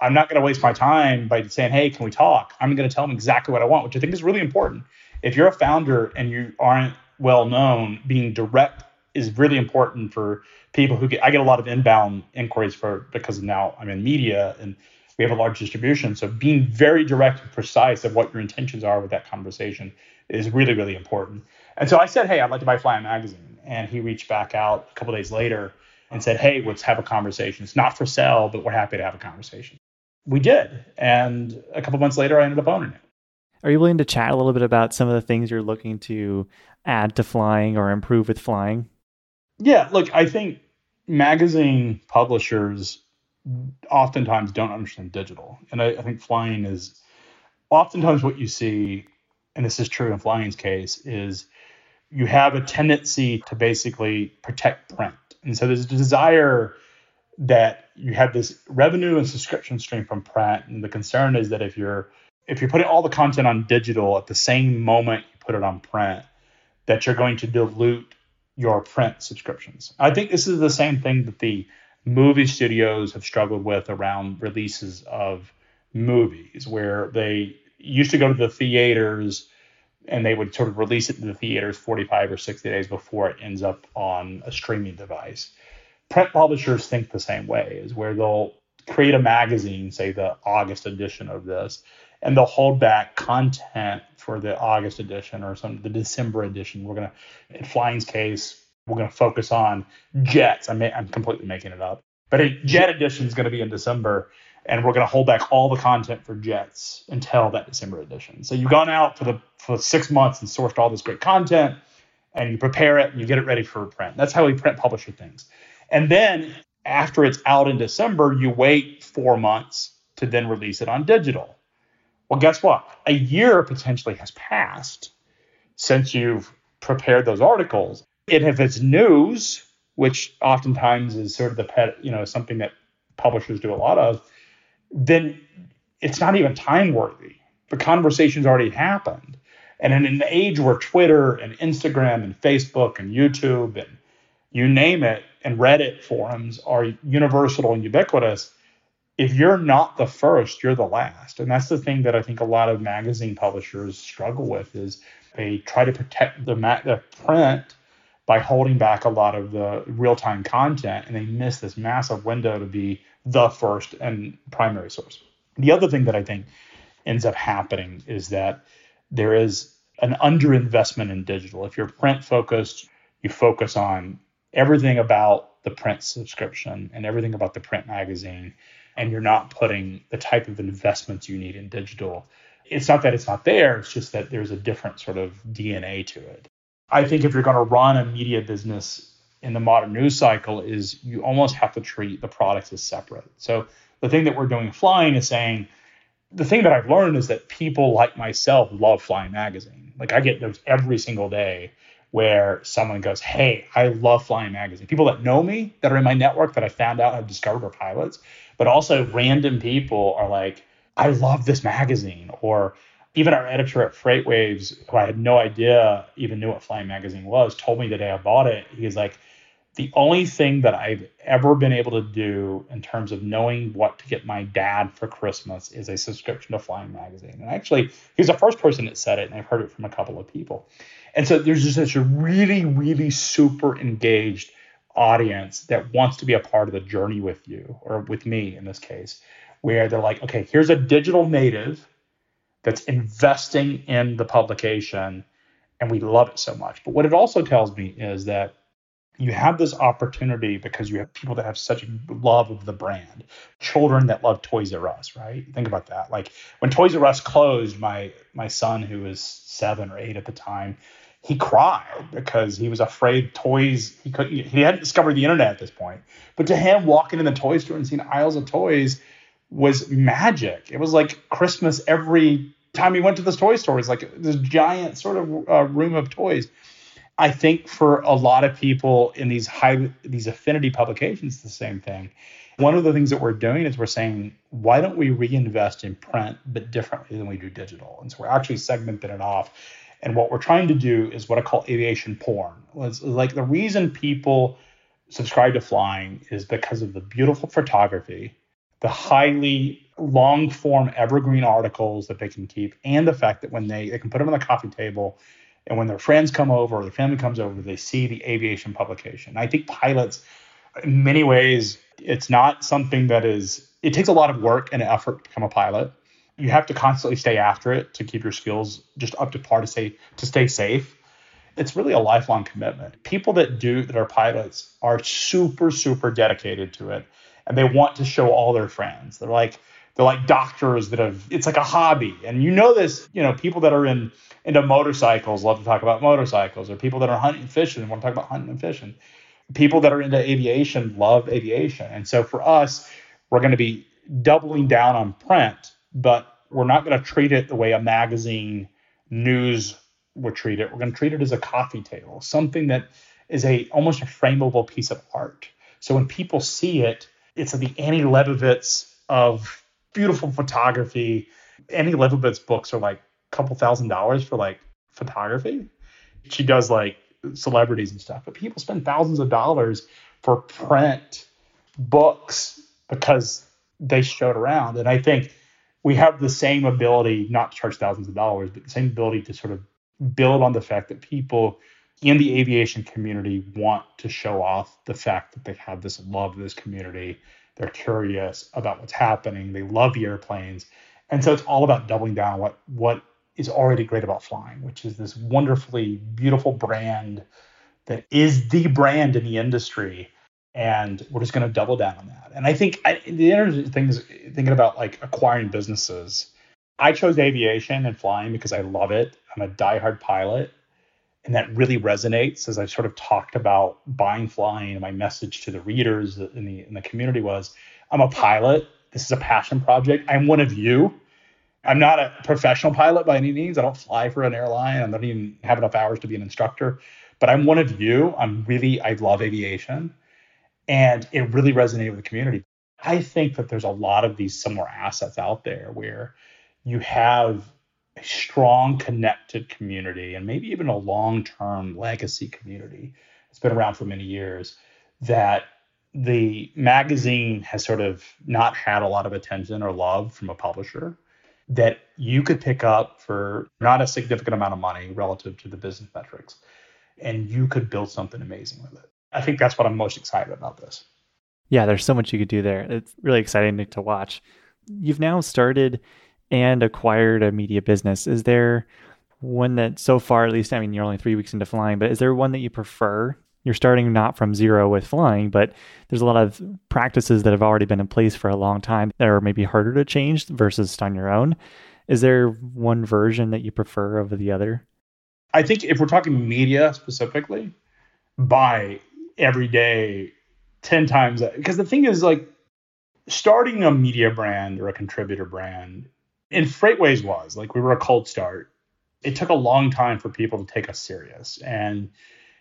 I'm not going to waste my time by saying, Hey, can we talk? I'm going to tell them exactly what I want, which I think is really important. If you're a founder and you aren't well known, being direct is really important for people who get. I get a lot of inbound inquiries for because now I'm in media and we have a large distribution. So being very direct and precise of what your intentions are with that conversation is really really important. And so I said, hey, I'd like to buy Flying Magazine, and he reached back out a couple days later and said, hey, let's have a conversation. It's not for sale, but we're happy to have a conversation. We did, and a couple months later, I ended up owning it. Are you willing to chat a little bit about some of the things you're looking to add to flying or improve with flying? Yeah, look, I think magazine publishers oftentimes don't understand digital. And I, I, think flying is oftentimes what you see, and this is true in flying's case, is you have a tendency to basically protect print. And so there's a desire that you have this revenue and subscription stream from print. And the concern is that if you're if you're putting all the content on digital at the same moment you put it on print, that you're going to dilute your print subscriptions. I think this is the same thing that the movie studios have struggled with around releases of movies, where they used to go to the theaters and they would sort of release it to the theaters 45 or 60 days before it ends up on a streaming device. Print publishers think the same way, is where they'll create a magazine, say the August edition of this, and they'll hold back content for the August edition or some the December edition. We're gonna, in Flying's case, we're gonna focus on jets. I'm I'm completely making it up, but a jet edition is gonna be in December, and we're gonna hold back all the content for jets until that December edition. So you've gone out for the for six months and sourced all this great content, and you prepare it and you get it ready for print. That's how we print publisher things. And then after it's out in December, you wait four months to then release it on digital. Well, guess what? A year potentially has passed since you've prepared those articles. And if it's news, which oftentimes is sort of the pet, you know, something that publishers do a lot of, then it's not even time worthy. The conversation's already happened. And in an age where Twitter and Instagram and Facebook and YouTube and you name it, and Reddit forums are universal and ubiquitous, if you're not the first, you're the last. And that's the thing that I think a lot of magazine publishers struggle with is they try to protect the, ma- the print by holding back a lot of the real-time content and they miss this massive window to be the first and primary source. The other thing that I think ends up happening is that there is an underinvestment in digital. If you're print focused, you focus on everything about the print subscription and everything about the print magazine, and you're not putting the type of investments you need in digital. It's not that it's not there, it's just that there's a different sort of DNA to it. I think if you're going to run a media business in the modern news cycle is you almost have to treat the products as separate. So the thing that we're doing flying is saying the thing that I've learned is that people like myself love Flying Magazine. Like I get those every single day where someone goes, Hey, I love Flying Magazine. People that know me, that are in my network that I found out I've discovered are pilots, but also random people are like, I love this magazine. Or even our editor at FreightWaves, who I had no idea even knew what Flying Magazine was, told me the day I bought it. He was like, the only thing that I've ever been able to do in terms of knowing what to get my dad for Christmas is a subscription to Flying Magazine. And actually, he's the first person that said it, and I've heard it from a couple of people. And so there's just such a really, really super engaged audience that wants to be a part of the journey with you, or with me in this case, where they're like, okay, here's a digital native that's investing in the publication, and we love it so much. But what it also tells me is that you have this opportunity because you have people that have such love of the brand children that love toys r us right? Think about that. Like when toys r us closed my my son who was seven or eight at the time he cried because he was afraid toys he could he hadn't discovered the internet at this point. But to him walking in the toy store and seeing aisles of toys was magic. It was like christmas every time he went to this toy store. It was like this giant sort of uh, room of toys I think for a lot of people in these high these affinity publications, it's the same thing. One of the things that we're doing is we're saying, why don't we reinvest in print but differently than we do digital? And so we're actually segmenting it off. And what we're trying to do is what I call aviation porn. It's like the reason people subscribe to flying is because of the beautiful photography, the highly long form evergreen articles that they can keep, and the fact that when they, they can put them on the coffee table and when their friends come over or their family comes over, they see the aviation publication. I think pilots, in many ways, it's not something that is, it takes a lot of work and effort to become a pilot. You have to constantly stay after it to keep your skills just up to par to stay, to stay safe. It's really a lifelong commitment. People that do, that are pilots, are super, super dedicated to it. And they want to show all their friends. They're like, they're like doctors that have, it's like a hobby. And you know this, you know, people that are in, into motorcycles love to talk about motorcycles, or people that are hunting and fishing want to talk about hunting and fishing. People that are into aviation love aviation. And so for us, we're going to be doubling down on print, but we're not going to treat it the way a magazine news would treat it. We're going to treat it as a coffee table, something that is a almost a frameable piece of art. So when people see it, it's the Annie Leibovitz of beautiful photography. Annie Leibovitz books are like a couple thousand dollars for like photography. She does like celebrities and stuff, but people spend thousands of dollars for print books because they showed around. And I think we have the same ability, not to charge thousands of dollars, but the same ability to sort of build on the fact that people in the aviation community want to show off the fact that they have this love of this community. They're curious about what's happening. They love the airplanes. And so it's all about doubling down what what is already great about flying, which is this wonderfully beautiful brand that is the brand in the industry. And we're just going to double down on that. And I think I, the interesting thing is thinking about like acquiring businesses. I chose aviation and flying because I love it. I'm a diehard pilot. And that really resonates as I've sort of talked about buying flying. And my message to the readers in the in the community was, I'm a pilot. This is a passion project. I'm one of you. I'm not a professional pilot by any means. I don't fly for an airline. I don't even have enough hours to be an instructor. But I'm one of you. I'm really, I love aviation. And it really resonated with the community. I think that there's a lot of these similar assets out there where you have a strong connected community and maybe even a long term legacy community. It's been around for many years that the magazine has sort of not had a lot of attention or love from a publisher that you could pick up for not a significant amount of money relative to the business metrics, and you could build something amazing with it. I think that's what I'm most excited about this. Yeah, there's so much you could do there. It's really exciting to watch. You've now started and acquired a media business. Is there one that so far, at least, I mean, you're only three weeks into flying, but is there one that you prefer you're starting not from zero with flying, but there's a lot of practices that have already been in place for a long time that are maybe harder to change versus on your own. Is there one version that you prefer over the other? I think if we're talking media specifically, buy every day 10 times because the thing is like starting a media brand or a contributor brand in FreightWaves was like we were a cold start. It took a long time for people to take us serious. And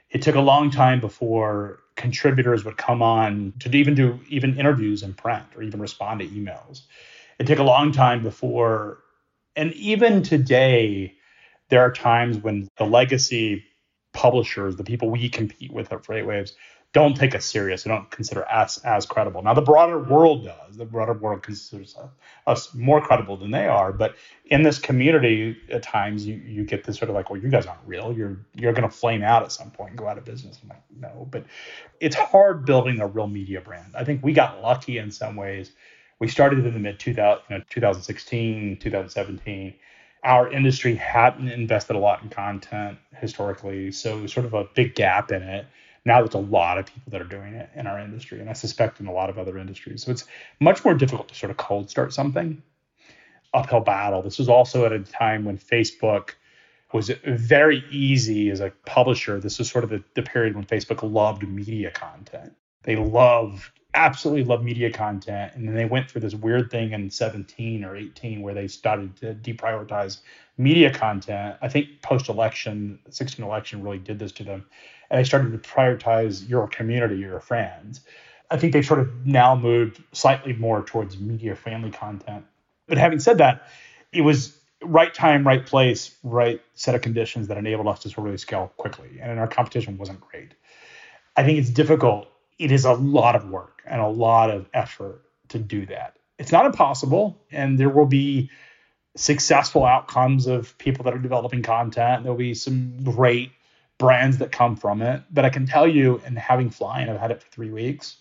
it took a long time before contributors would come on to even do even interviews in print or even respond to emails. It took a long time before, and even today, there are times when the legacy publishers, the people we compete with at FreightWaves, don't take us serious and don't consider us as credible. Now, the broader world does. The broader world considers us more credible than they are. But in this community, at times you, you get this sort of like, well, you guys aren't real. You're you're going to flame out at some point and go out of business. I'm like, no. But it's hard building a real media brand. I think we got lucky in some ways. We started in the mid 2000, you know, 2016, 2017 our industry hadn't invested a lot in content historically, so sort of a big gap in it now there's a lot of people that are doing it in our industry, and I suspect in a lot of other industries. So it's much more difficult to sort of cold start something. Uphill battle. This was also at a time when Facebook was very easy as a publisher. This was sort of the, the period when Facebook loved media content. They loved, absolutely loved media content. And then they went through this weird thing in 17 or 18 where they started to deprioritize media content. I think post election, 16 election really did this to them and they started to prioritize your community, your friends. I think they've sort of now moved slightly more towards media friendly content. But having said that, it was right time, right place, right set of conditions that enabled us to sort of really scale quickly. And our competition wasn't great. I think it's difficult. It is a lot of work and a lot of effort to do that. It's not impossible, and there will be successful outcomes of people that are developing content. There'll be some great brands that come from it. But I can tell you, and having flying, I've had it for three weeks.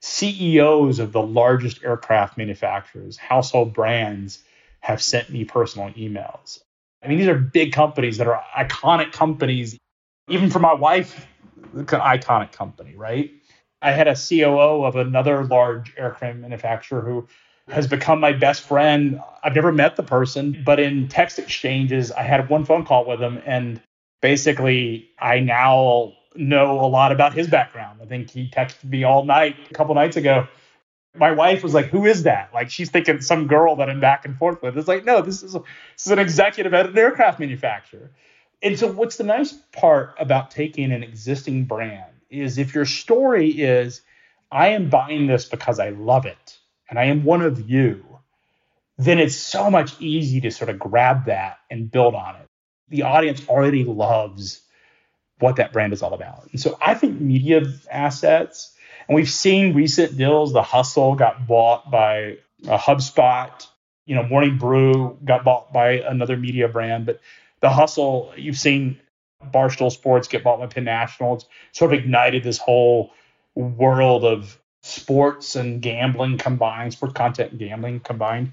CEOs of the largest aircraft manufacturers, household brands, have sent me personal emails. I mean, these are big companies that are iconic companies, even for my wife, iconic company, right? I had a COO of another large aircraft manufacturer who has become my best friend. I've never met the person, but in text exchanges, I had one phone call with him and basically, I now know a lot about his background. I think he texted me all night a couple nights ago. My wife was like, "Who is that?" Like she's thinking some girl that I'm back and forth with. It's like, no, this is a, this is an executive at an aircraft manufacturer. And so, what's the nice part about taking an existing brand is if your story is, "I am buying this because I love it and I am one of you," then it's so much easy to sort of grab that and build on it the audience already loves what that brand is all about. And so I think media assets, and we've seen recent deals. The Hustle got bought by a HubSpot. You know, Morning Brew got bought by another media brand. But the Hustle, you've seen Barstool Sports get bought by Penn National. It's sort of ignited this whole world of sports and gambling combined, sports content and gambling combined.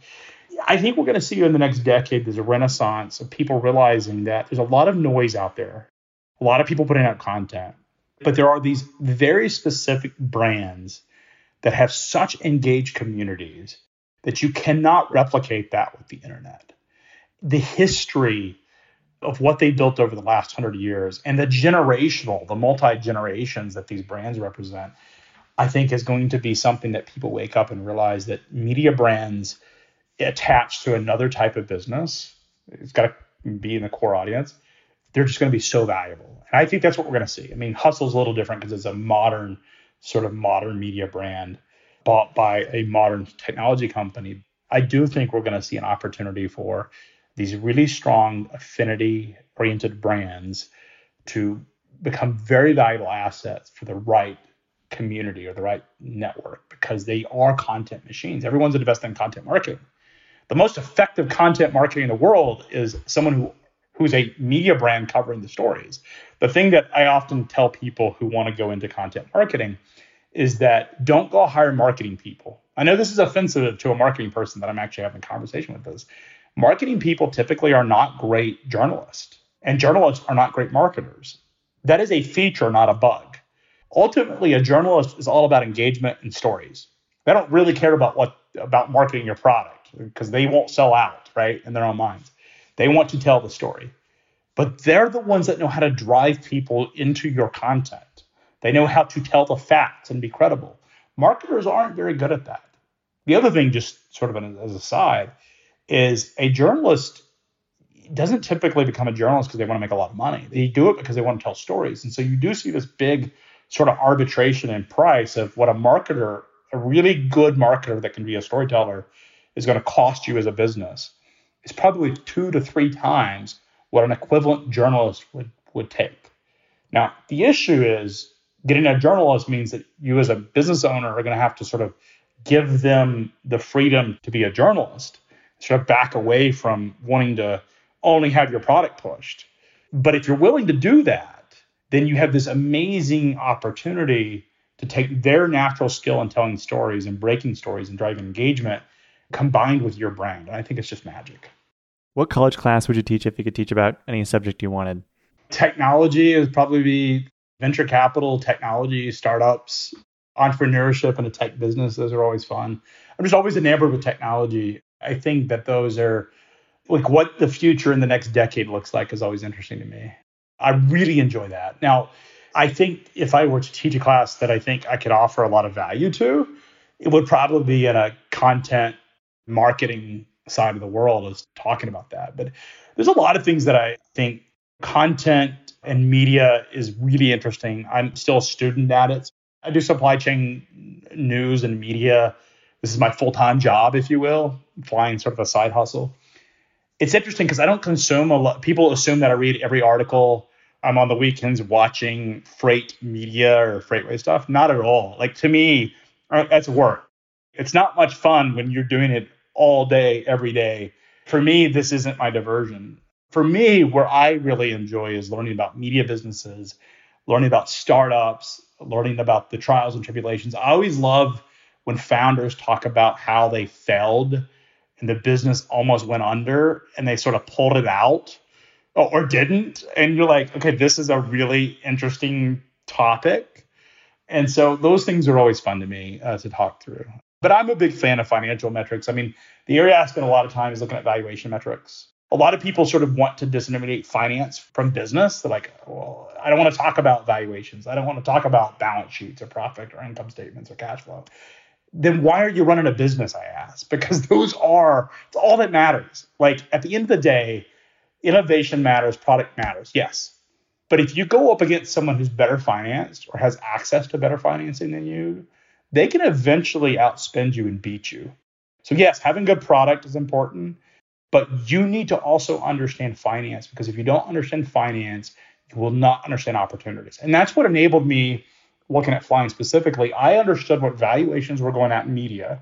I think we're going to see in the next decade there's a renaissance of people realizing that there's a lot of noise out there, a lot of people putting out content, but there are these very specific brands that have such engaged communities that you cannot replicate that with the internet. The history of what they built over the last hundred years and the generational, the multi generations that these brands represent, I think is going to be something that people wake up and realize that media brands attached to another type of business. It's got to be in the core audience. They're just going to be so valuable. And I think that's what we're going to see. I mean, Hustle's a little different because it's a modern, sort of modern media brand bought by a modern technology company. I do think we're going to see an opportunity for these really strong affinity oriented brands to become very valuable assets for the right community or the right network because they are content machines. Everyone's investing in content marketing the most effective content marketing in the world is someone who who's a media brand covering the stories. The thing that I often tell people who want to go into content marketing is that don't go hire marketing people. I know this is offensive to a marketing person that I'm actually having a conversation with this. Marketing people typically are not great journalists, and journalists are not great marketers. That is a feature, not a bug. ultimately a journalist is all about engagement and stories. They don't really care about what about marketing your product because they won't sell out, right? In their own minds. They want to tell the story. But they're the ones that know how to drive people into your content. They know how to tell the facts and be credible. Marketers aren't very good at that. The other thing, just sort of as a side, is a journalist doesn't typically become a journalist because they want to make a lot of money. They do it because they want to tell stories. And so you do see this big sort of arbitration in price of what a marketer, a really good marketer that can be a storyteller, is going to cost you as a business. It's probably two to three times what an equivalent journalist would, would take. Now, the issue is getting a journalist means that you as a business owner are going to have to sort of give them the freedom to be a journalist, sort of back away from wanting to only have your product pushed. But if you're willing to do that, then you have this amazing opportunity to take their natural skill in telling stories and breaking stories and driving engagement combined with your brand. And I think it's just magic. What college class would you teach if you could teach about any subject you wanted? Technology would probably be venture capital, technology, startups, entrepreneurship, and a tech business. Those are always fun. I'm just always enamored with technology. I think that those are like what the future in the next decade looks like is always interesting to me. I really enjoy that. Now, I think if I were to teach a class that I think I could offer a lot of value to, it would probably be in a content marketing side of the world is talking about that. But there's a lot of things that I think content and media is really interesting. I'm still a student at it. I do supply chain news and media. This is my full time job, if you will, flying sort of a side hustle. It's interesting because I don't consume a lot. People assume that I read every article. I'm on the weekends watching freight media or freightway stuff. Not at all. Like to me, uh, that's work. It's not much fun when you're doing it all day, every day. For me, this isn't my diversion. For me, where I really enjoy is learning about media businesses, learning about startups, learning about the trials and tribulations. I always love when founders talk about how they failed and the business almost went under and they sort of pulled it out or didn't. And you're like, okay, this is a really interesting topic. And so those things are always fun to me uh, to talk through. But I'm a big fan of financial metrics. I mean, the area I spend a lot of time is looking at valuation metrics. A lot of people sort of want to disintermediate finance from business. They're like, well, I don't want to talk about valuations. I don't want to talk about balance sheets or profit or income statements or cash flow. Then why are you running a business? I ask because those are it's all that matters. Like at the end of the day, innovation matters, product matters. Yes. But if you go up against someone who's better financed or has access to better financing than you, they can eventually outspend you and beat you. So, yes, having good product is important, but you need to also understand finance because if you don't understand finance, you will not understand opportunities. And that's what enabled me looking at flying specifically. I understood what valuations were going at in media,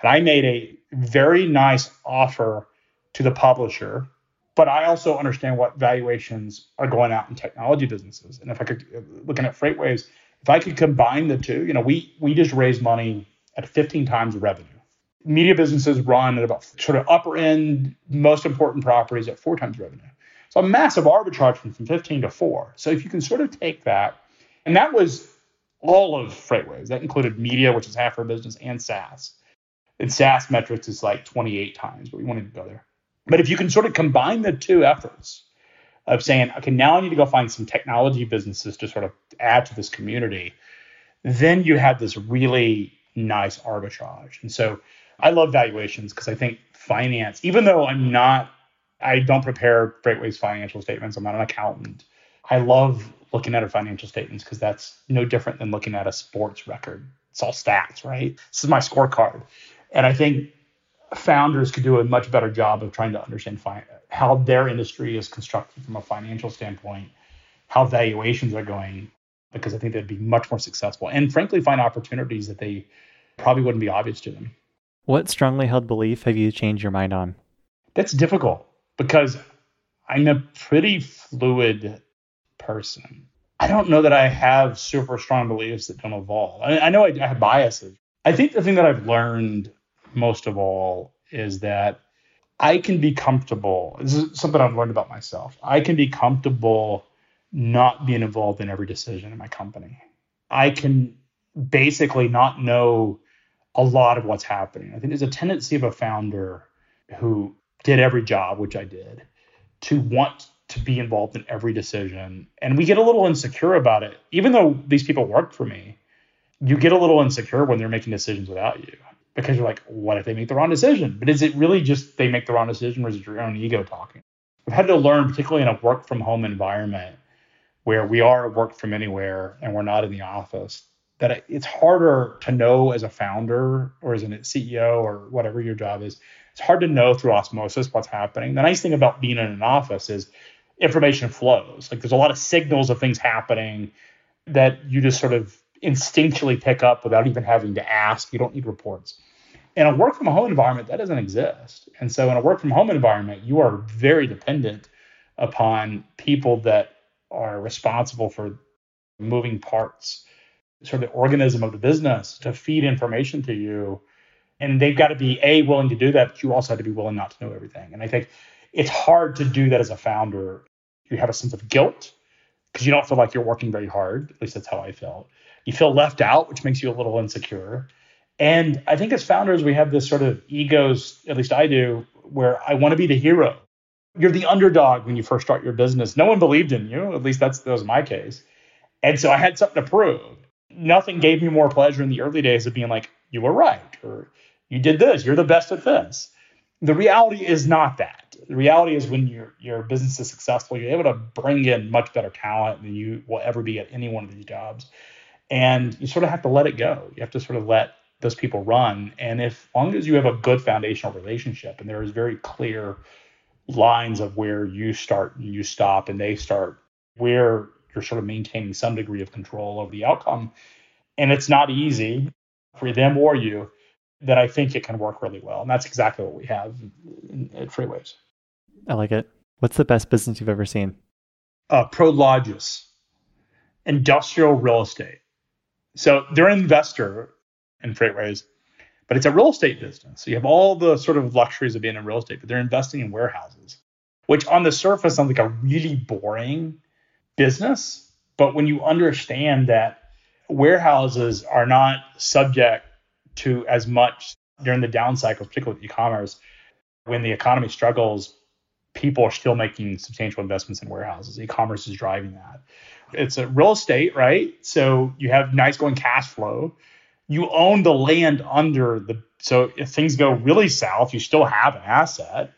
and I made a very nice offer to the publisher. But I also understand what valuations are going out in technology businesses. And if I could, uh, looking at FreightWaves, if I could combine the two, you know, we we just raised money at 15 times revenue. Media businesses run at about sort of upper end, most important properties at four times revenue. So a massive arbitrage from, from 15 to four. So if you can sort of take that, and that was all of FreightWaves. That included media, which is half our business, and SaaS. And SaaS metrics is like 28 times, but we wanted to go there. But if you can sort of combine the two efforts, of saying, okay, now I need to go find some technology businesses to sort of add to this community, then you have this really nice arbitrage. And so I love valuations because I think finance, even though I'm not, I don't prepare FreightWaves financial statements, I'm not an accountant. I love looking at our financial statements because that's no different than looking at a sports record. It's all stats, right? This is my scorecard. And I think founders could do a much better job of trying to understand fi- how their industry is constructed from a financial standpoint, how valuations are going, because I think they'd be much more successful and frankly find opportunities that they probably wouldn't be obvious to them. What strongly held belief have you changed your mind on? That's difficult because I'm a pretty fluid person. I don't know that I have super strong beliefs that don't evolve. I, I know I, I have biases. I think the thing that I've learned most of all is that I can be comfortable. This is something I've learned about myself. I can be comfortable not being involved in every decision in my company. I can basically not know a lot of what's happening. I think there's a tendency of a founder who did every job, which I did, to want to be involved in every decision. And we get a little insecure about it. Even though these people work for me, you get a little insecure when they're making decisions without you because you're like, what if they make the wrong decision? But is it really just they make the wrong decision or is it your own ego talking? I've had to learn, particularly in a work from home environment where we are work from anywhere and we're not in the office, that it's harder to know as a founder or as a CEO or whatever your job is. It's hard to know through osmosis what's happening. The nice thing about being in an office is information flows. Like there's a lot of signals of things happening that you just sort of instinctually pick up without even having to ask. You don't need reports. In a work from home environment, that doesn't exist. And so in a work from home environment, you are very dependent upon people that are responsible for moving parts, sort of the organism of the business to feed information to you. And they've got to be a willing to do that, but you also have to be willing not to know everything. And I think it's hard to do that as a founder. You have a sense of guilt because you don't feel like you're working very hard. At least that's how I felt. You feel left out, which makes you a little insecure. And I think as founders, we have this sort of egos, at least I do, where I want to be the hero. You're the underdog when you first start your business. No one believed in you. At least that's that was my case. And so I had something to prove. Nothing gave me more pleasure in the early days of being like, you were right, or you did this, you're the best at this. The reality is not that. The reality is when your your business is successful, you're able to bring in much better talent than you will ever be at any one of these jobs. And you sort of have to let it go. You have to sort of let those people run. And if as long as you have a good foundational relationship and there is very clear lines of where you start and you stop and they start, where you're sort of maintaining some degree of control over the outcome. And it's not easy for them or you, that I think it can work really well. And that's exactly what we have at FreightWaves. I like it. What's the best business you've ever seen? Uh, Prologis, industrial real estate. So they're an investor in FreightWaves, but it's a real estate business. So you have all the sort of luxuries of being in real estate, but they're investing in warehouses, which on the surface sounds like a really boring business. But when you understand that warehouses are not subject to as much during the down cycle, particularly with e-commerce, when the economy struggles, people are still making substantial investments in warehouses. E-commerce is driving that. It's a real estate, right? So you have nice going cash flow. You own the land under the so if things go really south, you still have an asset.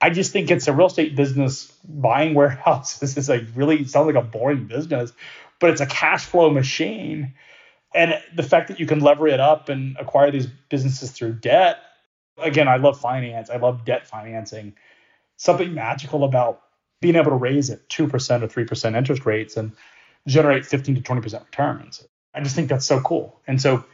I just think it's a real estate business. Buying warehouses is a really sounds like a boring business, but it's a cash flow machine. And the fact that you can lever it up and acquire these businesses through debt. Again, I love finance. I love debt financing. Something magical about being able to raise at 2% or 3% interest rates and generate 15 to 20% returns. I just think that's so cool. And so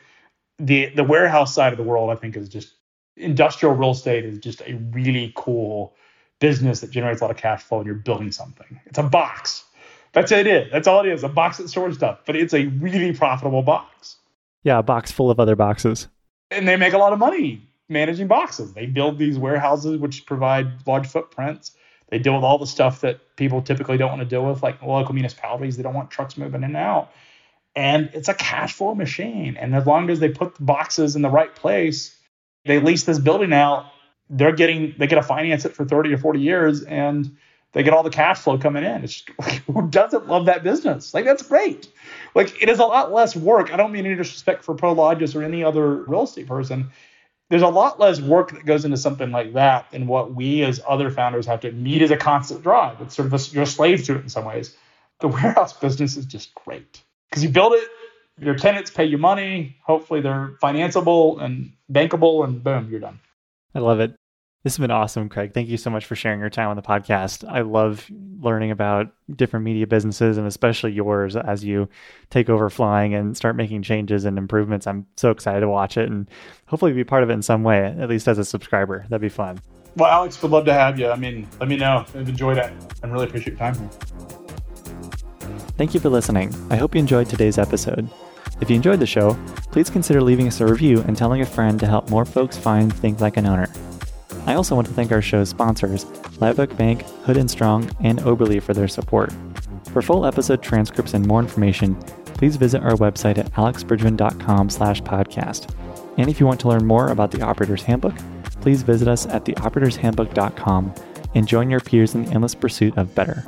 the the warehouse side of the world, I think, is just industrial real estate is just a really cool business that generates a lot of cash flow and you're building something. It's a box. That's it. Is. That's all it is. A box that stores stuff, but it's a really profitable box. Yeah, a box full of other boxes. And they make a lot of money managing boxes. They build these warehouses which provide large footprints. They deal with all the stuff that people typically don't want to deal with, like local municipalities. They don't want trucks moving in and out. And it's a cash flow machine. And as long as they put the boxes in the right place, they lease this building out, they're getting they get to finance it for 30 or 40 years and they get all the cash flow coming in. It's like, who doesn't love that business? Like that's great. Like it is a lot less work. I don't mean any disrespect for Prologis or any other real estate person. There's a lot less work that goes into something like that than what we as other founders have to meet as a constant drive. It's sort of a, you're a slave to it in some ways. The warehouse business is just great because you build it, your tenants pay you money. Hopefully they're financeable and bankable, and boom, you're done. I love it. This has been awesome, Craig. Thank you so much for sharing your time on the podcast. I love learning about different media businesses and especially yours as you take over flying and start making changes and improvements. I'm so excited to watch it and hopefully be part of it in some way, at least as a subscriber. That'd be fun. Well, Alex, would love to have you. I mean, let me know. I've enjoyed it. I really appreciate your time here. Thank you for listening. I hope you enjoyed today's episode. If you enjoyed the show, please consider leaving us a review and telling a friend to help more folks find Think Like an Owner. I also want to thank our show's sponsors, Oak Bank, Hood & Strong, and Oberle for their support. For full episode transcripts and more information, please visit our website at alexbridgeman.com slash podcast. And if you want to learn more about the Operator's Handbook, please visit us at theoperatorshandbook.com and join your peers in the endless pursuit of better.